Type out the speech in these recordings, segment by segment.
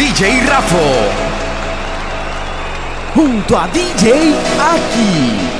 DJ Rafo. Junto a DJ Aki.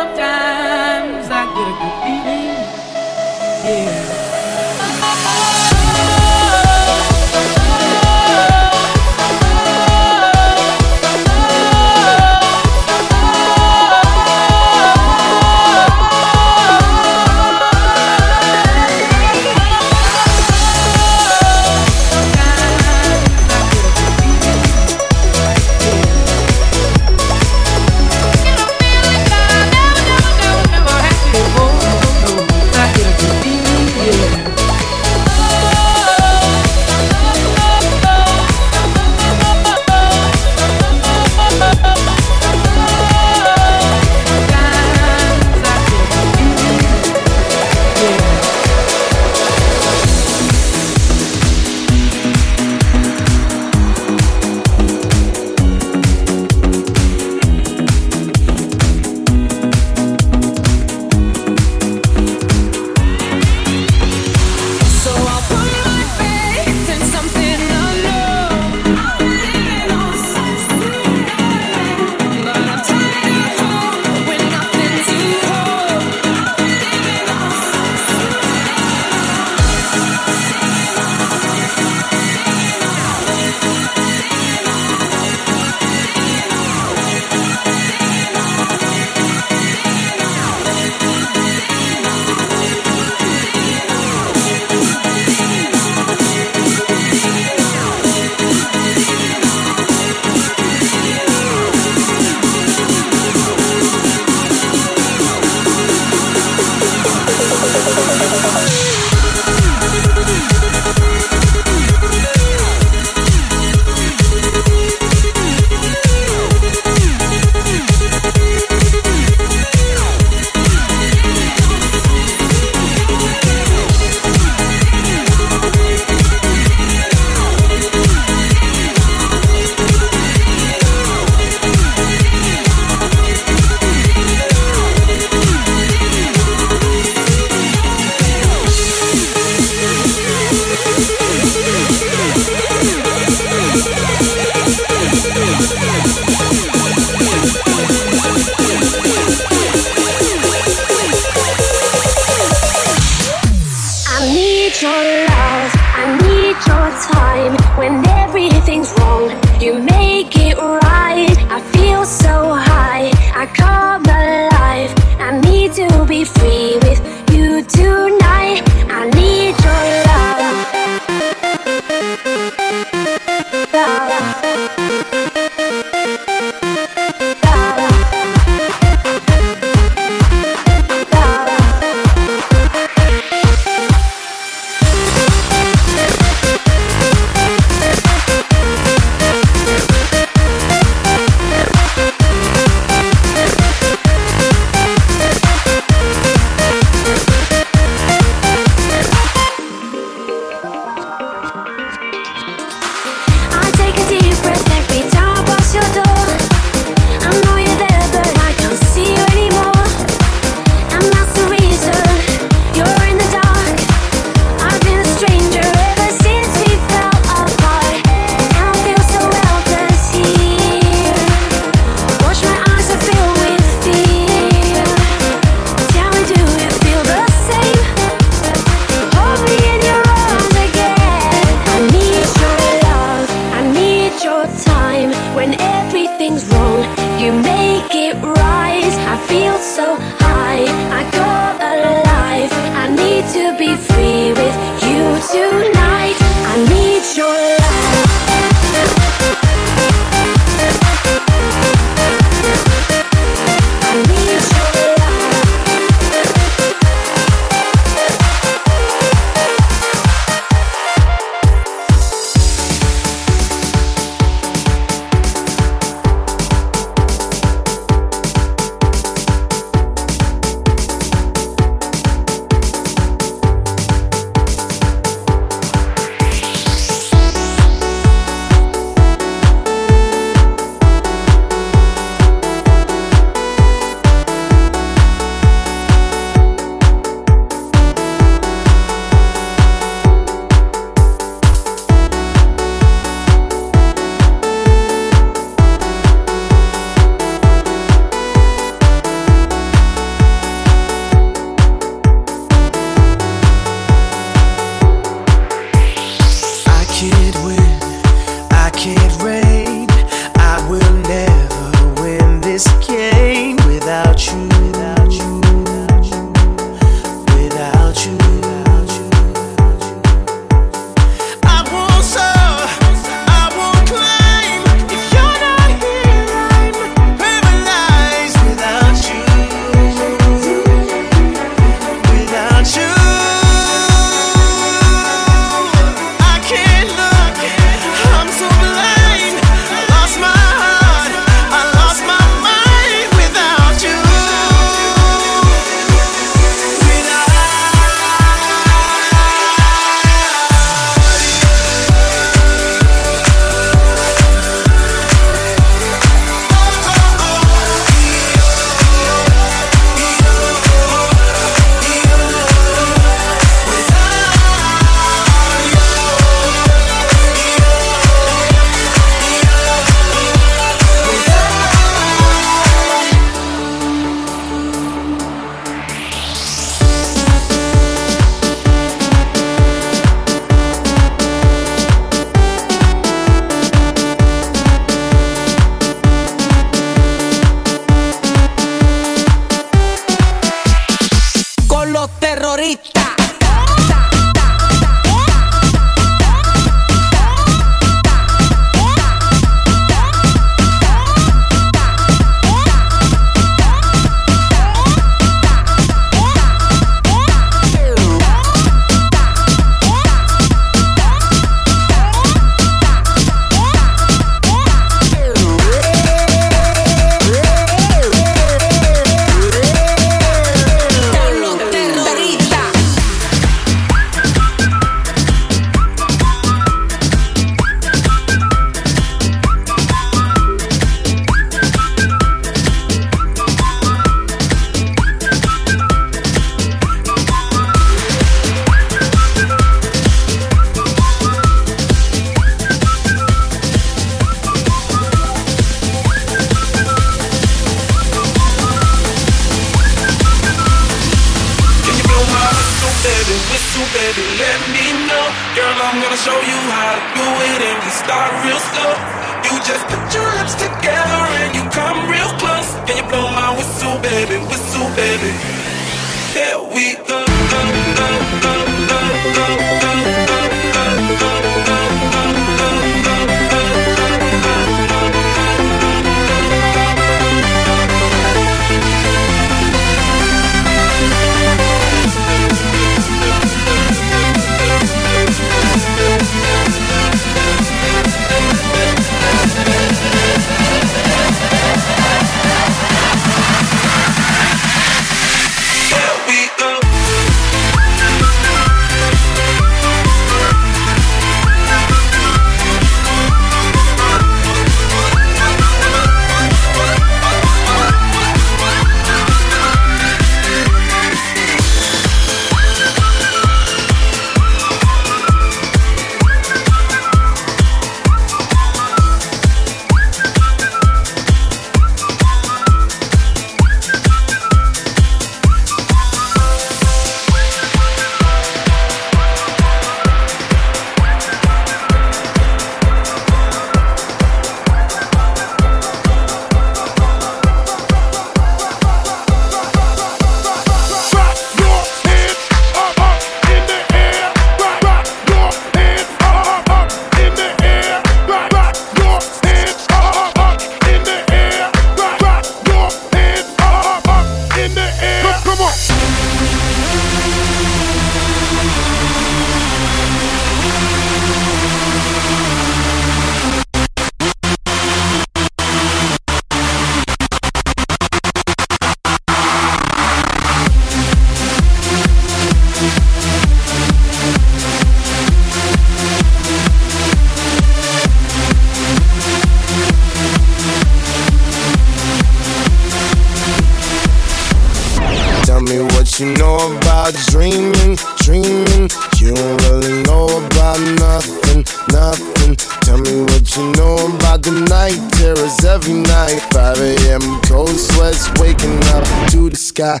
música.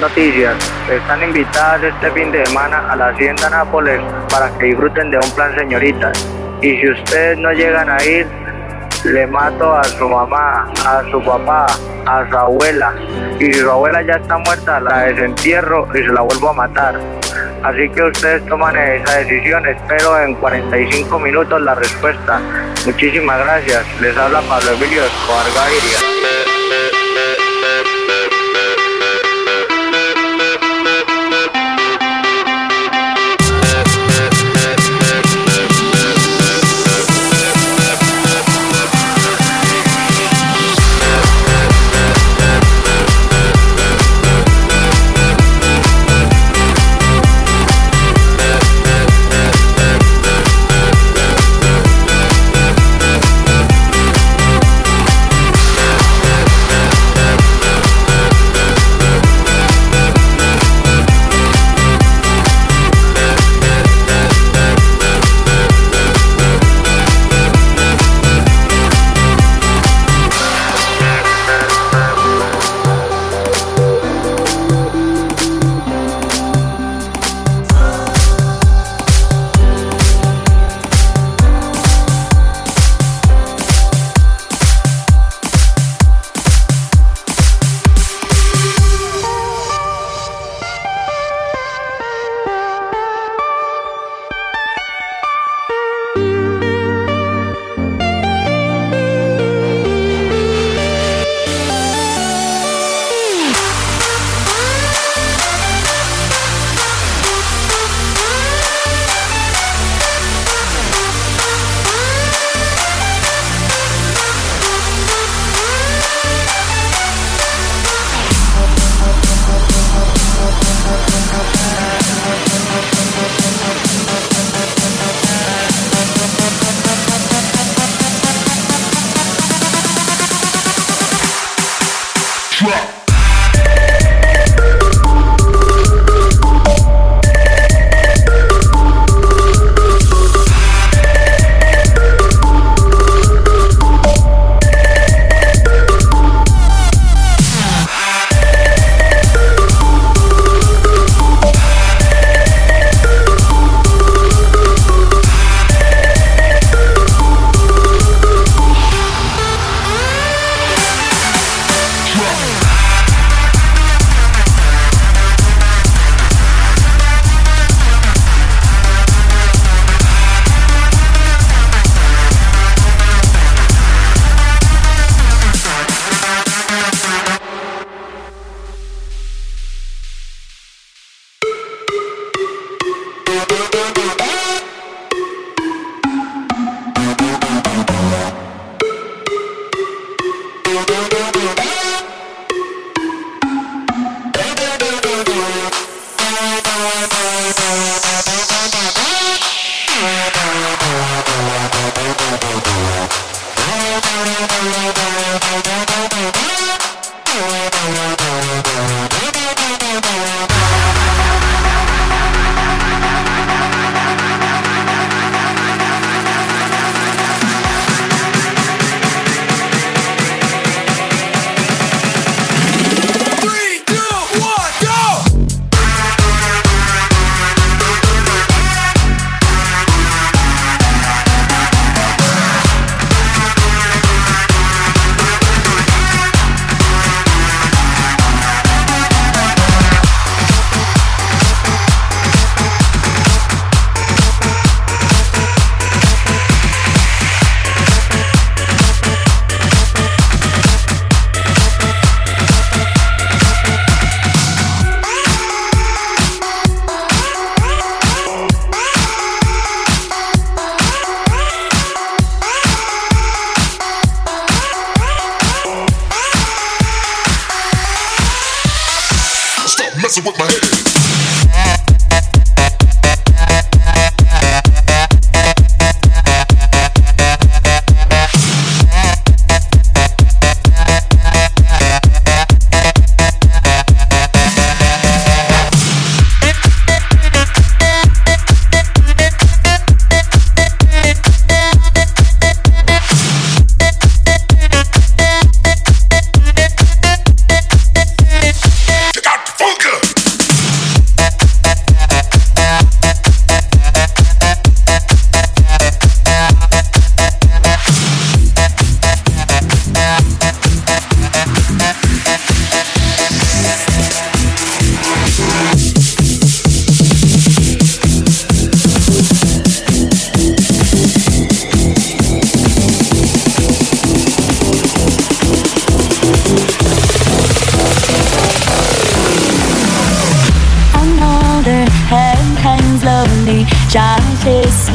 Noticias. Están invitadas este fin de semana a la Hacienda Nápoles para que disfruten de un plan señoritas. Y si ustedes no llegan a ir, le mato a su mamá, a su papá, a su abuela. Y si su abuela ya está muerta, la desentierro y se la vuelvo a matar. Así que ustedes toman esa decisión. Espero en 45 minutos la respuesta. Muchísimas gracias. Les habla Pablo Emilio Escobar Gaviria.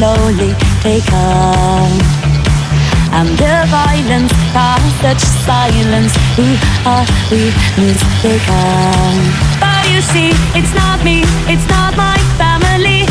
slowly take hold. And the violence from such silence, who are we mistaken? But you see, it's not me, it's not my family.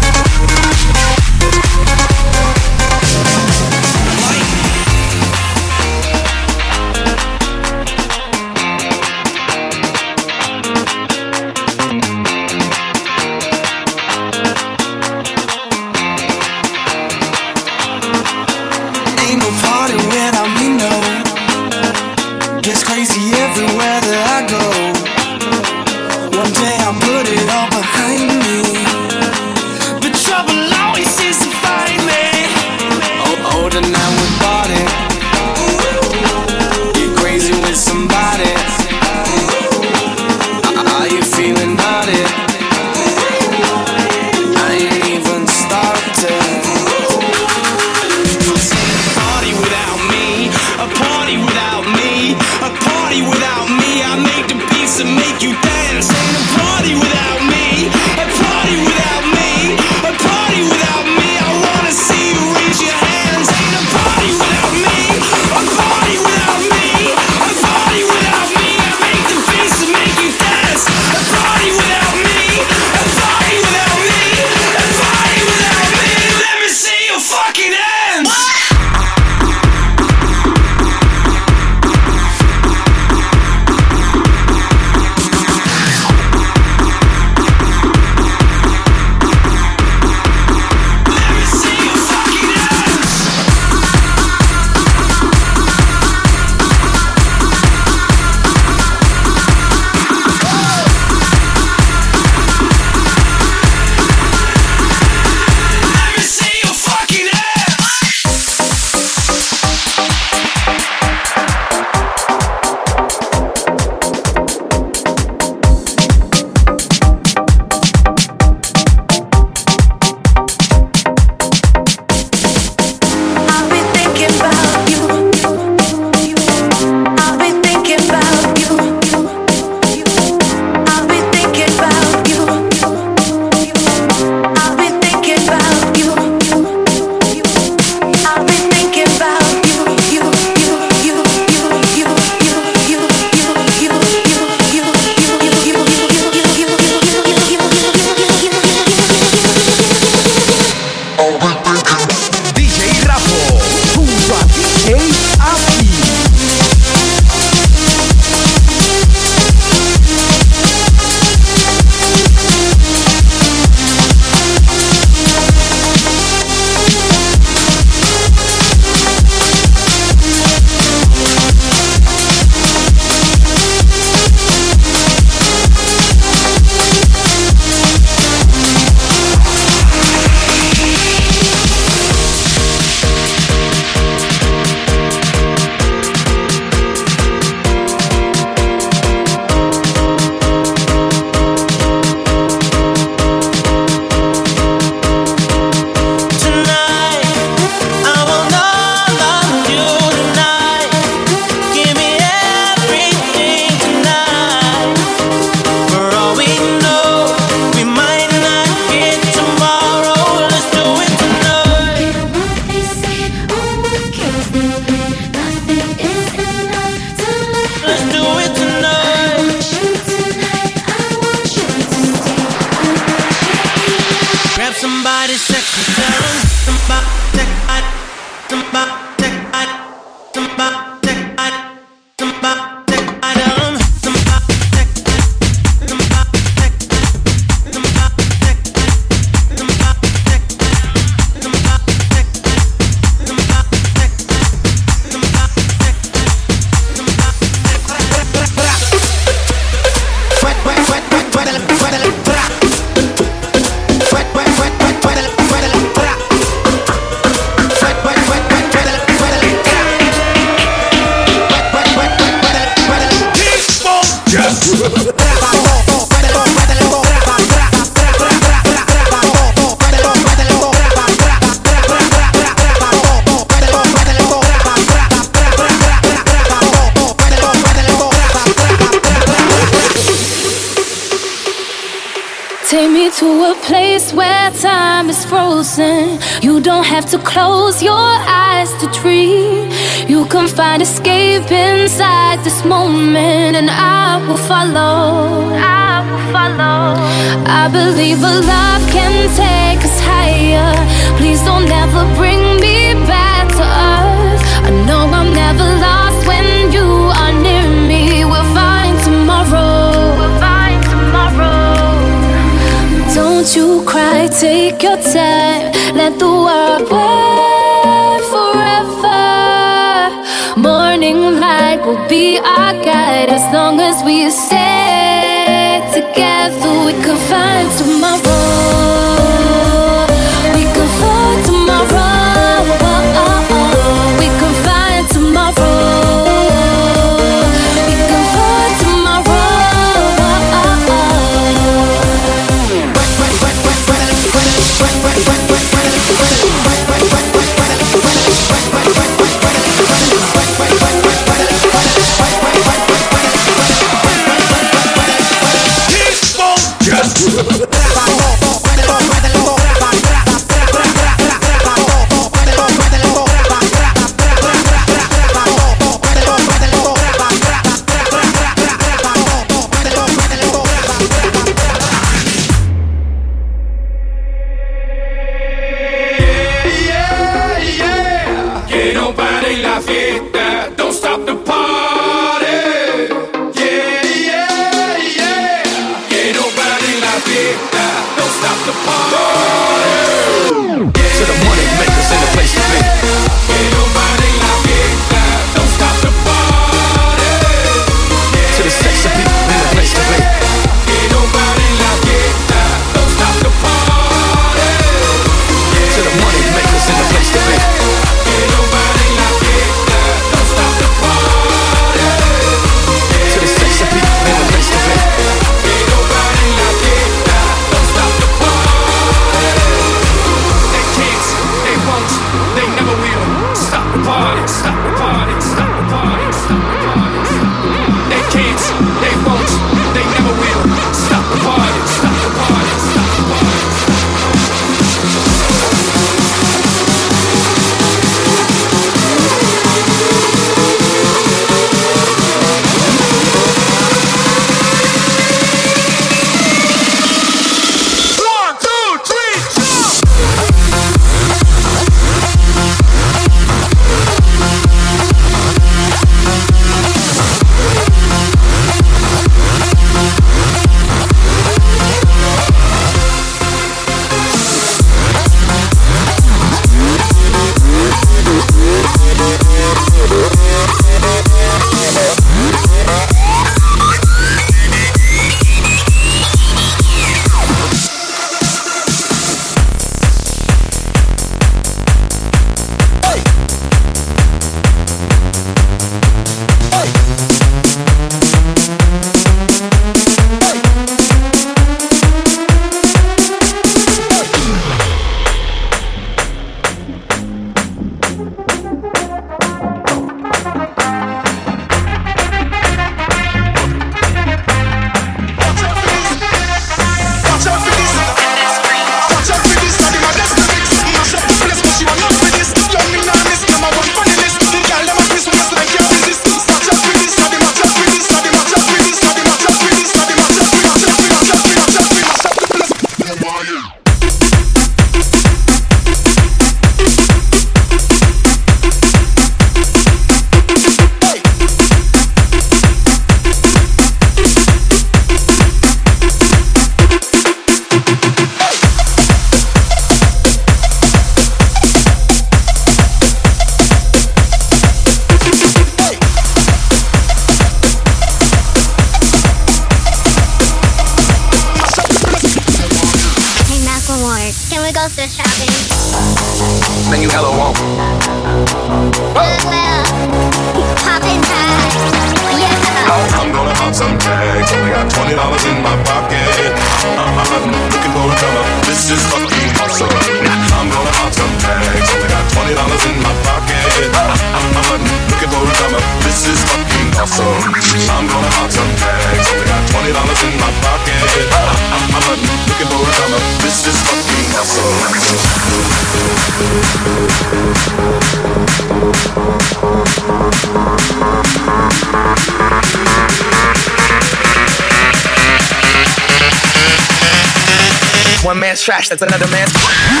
Trash, that's another man's.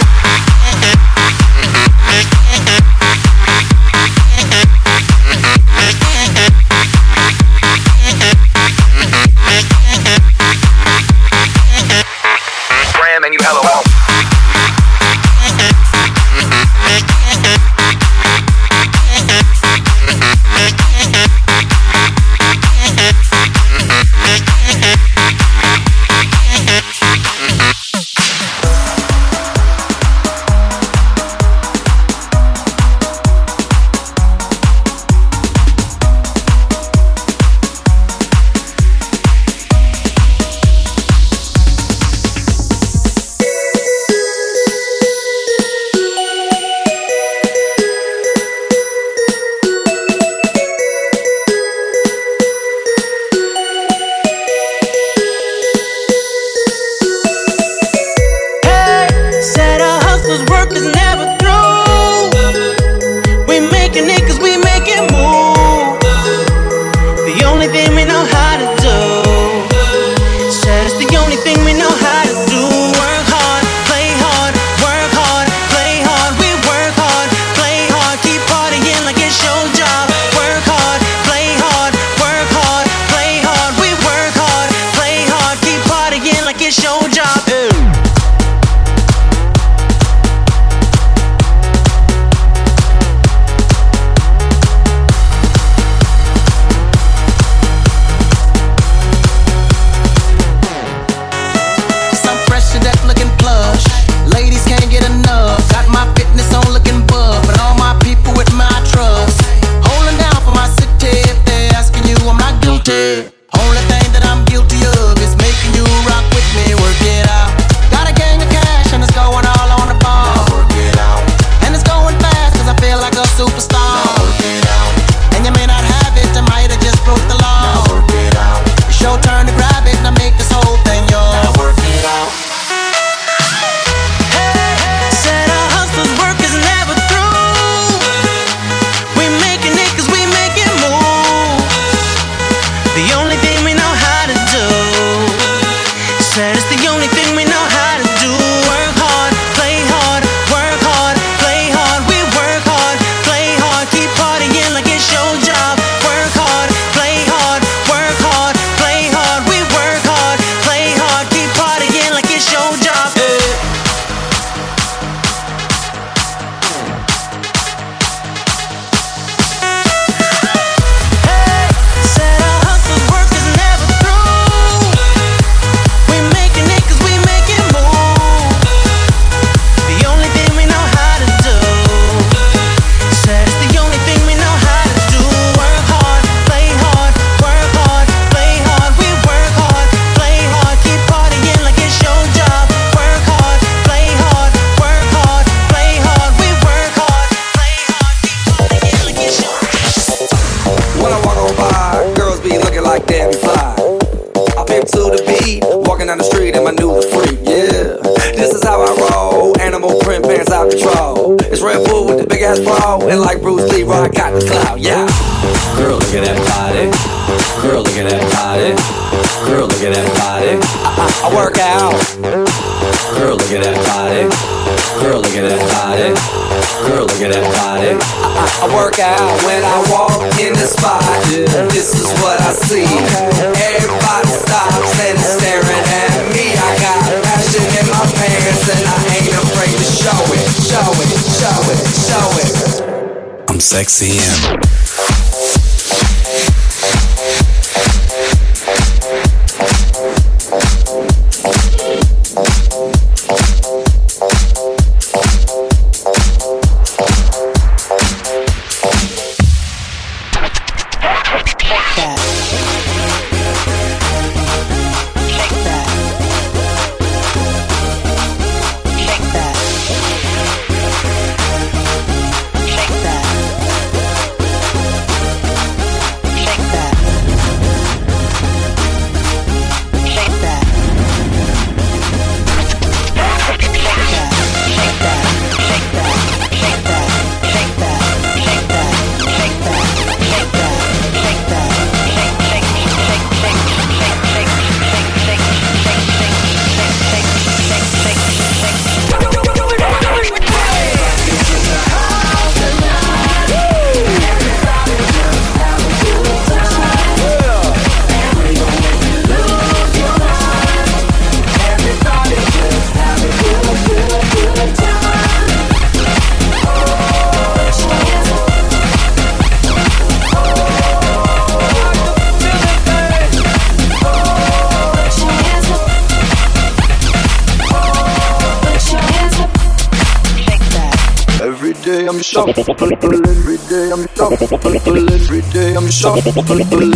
I'm shuffling. Every day I'm shuffling. Every day I'm shuffling.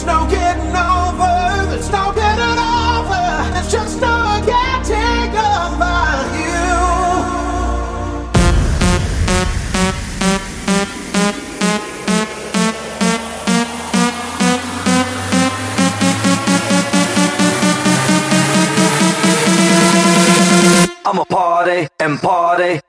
There's no getting over. There's no getting over. Just no getting over you. I'm a party and party